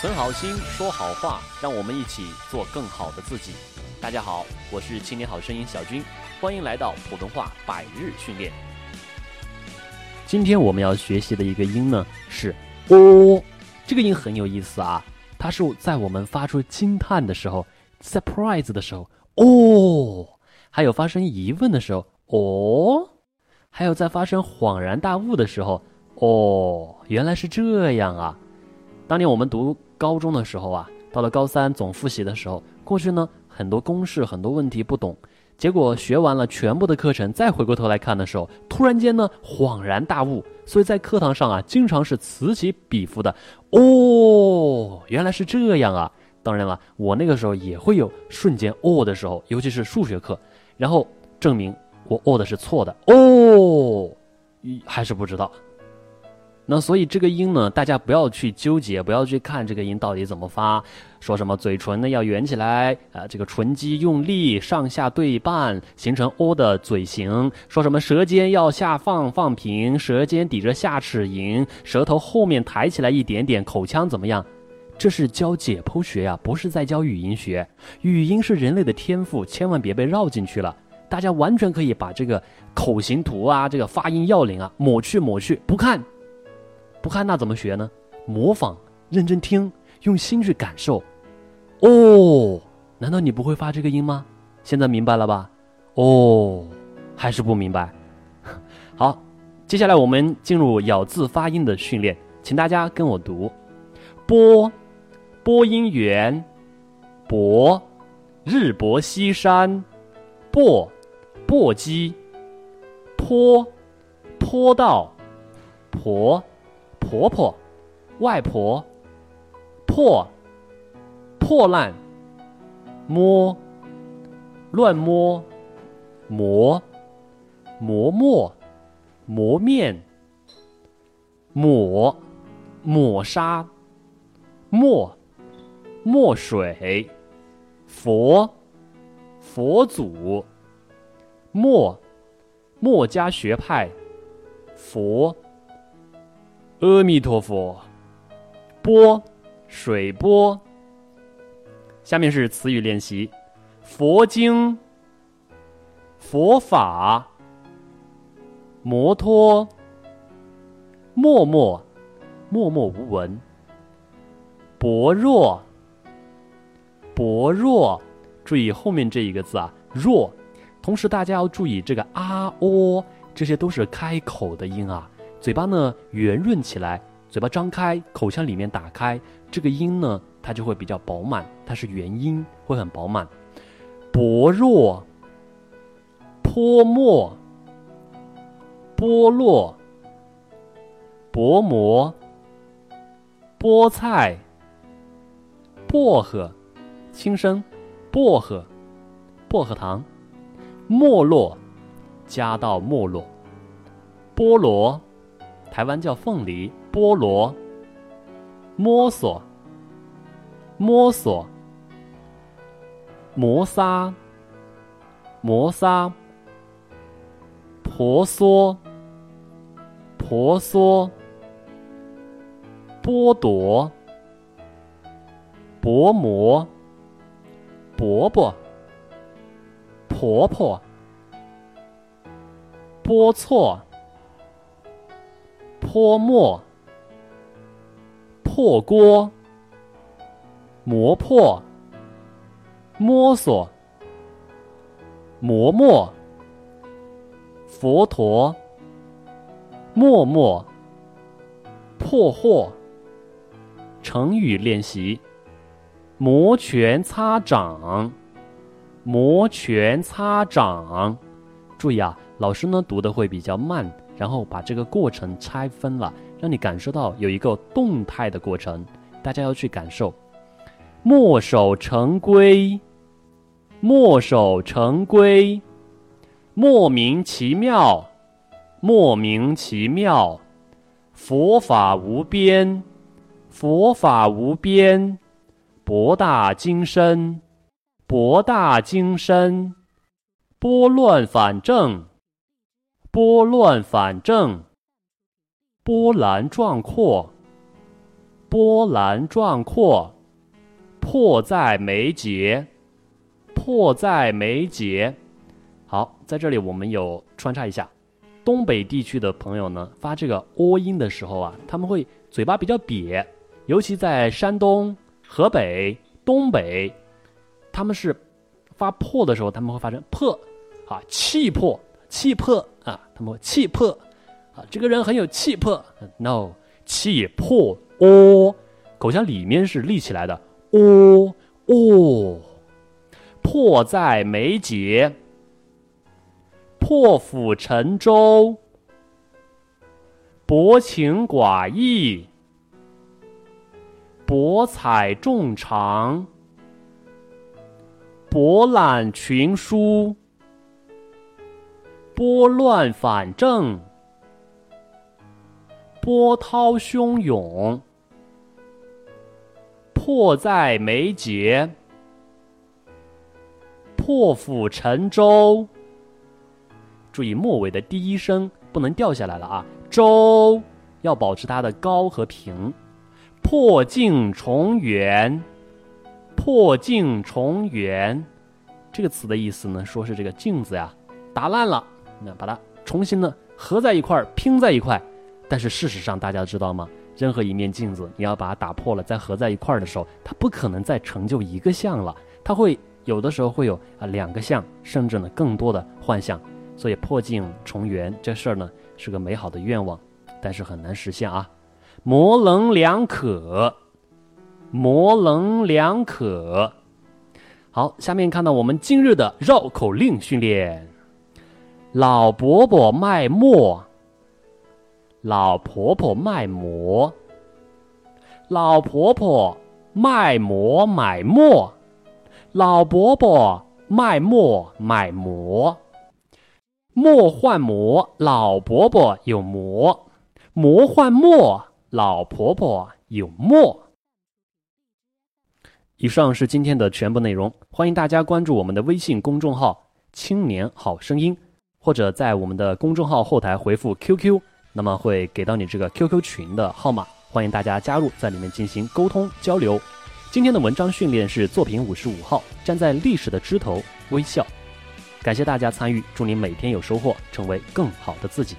存好心，说好话，让我们一起做更好的自己。大家好，我是青年好声音小军，欢迎来到普通话百日训练。今天我们要学习的一个音呢是“哦”，这个音很有意思啊，它是在我们发出惊叹的时候、surprise 的时候“哦”，还有发生疑问的时候“哦”，还有在发生恍然大悟的时候“哦”，原来是这样啊！当年我们读。高中的时候啊，到了高三总复习的时候，过去呢很多公式很多问题不懂，结果学完了全部的课程，再回过头来看的时候，突然间呢恍然大悟。所以在课堂上啊，经常是此起彼伏的。哦，原来是这样啊！当然了，我那个时候也会有瞬间哦的时候，尤其是数学课，然后证明我哦的是错的。哦，还是不知道。那所以这个音呢，大家不要去纠结，不要去看这个音到底怎么发。说什么嘴唇呢要圆起来啊，这个唇肌用力上下对半，形成 O 的嘴型。说什么舌尖要下放放平，舌尖抵着下齿龈，舌头后面抬起来一点点，口腔怎么样？这是教解剖学呀，不是在教语音学。语音是人类的天赋，千万别被绕进去了。大家完全可以把这个口型图啊，这个发音要领啊抹去抹去，不看。不看那怎么学呢？模仿，认真听，用心去感受。哦，难道你不会发这个音吗？现在明白了吧？哦，还是不明白？好，接下来我们进入咬字发音的训练，请大家跟我读：波，播音员；薄，日薄西山；簸，簸箕；坡，坡道；婆。婆婆，外婆，破，破烂，摸，乱摸，磨，磨墨，磨面，抹，抹杀，墨，墨水，佛，佛祖，墨，墨家学派，佛。阿弥陀佛，波，水波。下面是词语练习：佛经、佛法、摩托、默默、默默无闻、薄弱、薄弱。注意后面这一个字啊，弱。同时大家要注意这个啊、哦，这些都是开口的音啊。嘴巴呢圆润起来，嘴巴张开，口腔里面打开，这个音呢它就会比较饱满，它是元音，会很饱满。薄弱、泼墨、剥落、薄膜、菠菜、薄荷，轻声，薄荷，薄荷糖，没落，加到没落，菠萝。台湾叫凤梨、菠萝、摸索、摸索、磨砂、磨砂、婆娑、婆娑、剥夺、薄膜、伯伯、婆婆、波错。泼墨、破锅、磨破、摸索、磨墨、佛陀、默默、破获。成语练习：摩拳擦掌，摩拳擦掌。注意啊，老师呢读的会比较慢。然后把这个过程拆分了，让你感受到有一个动态的过程，大家要去感受。墨守成规，墨守成规，莫名其妙，莫名其妙，佛法无边，佛法无边，博大精深，博大精深，拨乱反正。拨乱反正，波澜壮阔，波澜壮阔，迫在眉睫，迫在眉睫。好，在这里我们有穿插一下，东北地区的朋友呢，发这个 o 音的时候啊，他们会嘴巴比较瘪，尤其在山东、河北、东北，他们是发破的时候，他们会发成破，啊，气魄，气魄啊，他们说气魄，啊，这个人很有气魄。No，气魄 o，口腔里面是立起来的 o o，迫在眉睫。破釜沉舟，薄情寡义，博采众长，博览群书，拨乱反正，波涛汹涌，迫在眉睫，破釜沉舟。注意末尾的第一声不能掉下来了啊！舟要保持它的高和平。破镜重圆，破镜重圆，这个词的意思呢，说是这个镜子呀打烂了，那把它重新呢合在一块儿，拼在一块。但是事实上，大家知道吗？任何一面镜子，你要把它打破了再合在一块儿的时候，它不可能再成就一个像了，它会有的时候会有啊两个像，甚至呢更多的幻象。所以破镜重圆这事儿呢是个美好的愿望，但是很难实现啊，模棱两可，模棱两可。好，下面看到我们今日的绕口令训练：老伯伯卖馍，老婆婆卖馍，老婆婆卖馍买馍，老伯伯卖馍买馍。馍换馍，老伯伯有馍；馍换馍，老婆婆有馍。以上是今天的全部内容，欢迎大家关注我们的微信公众号“青年好声音”，或者在我们的公众号后台回复 “QQ”，那么会给到你这个 QQ 群的号码，欢迎大家加入，在里面进行沟通交流。今天的文章训练是作品五十五号，站在历史的枝头微笑。感谢大家参与，祝你每天有收获，成为更好的自己。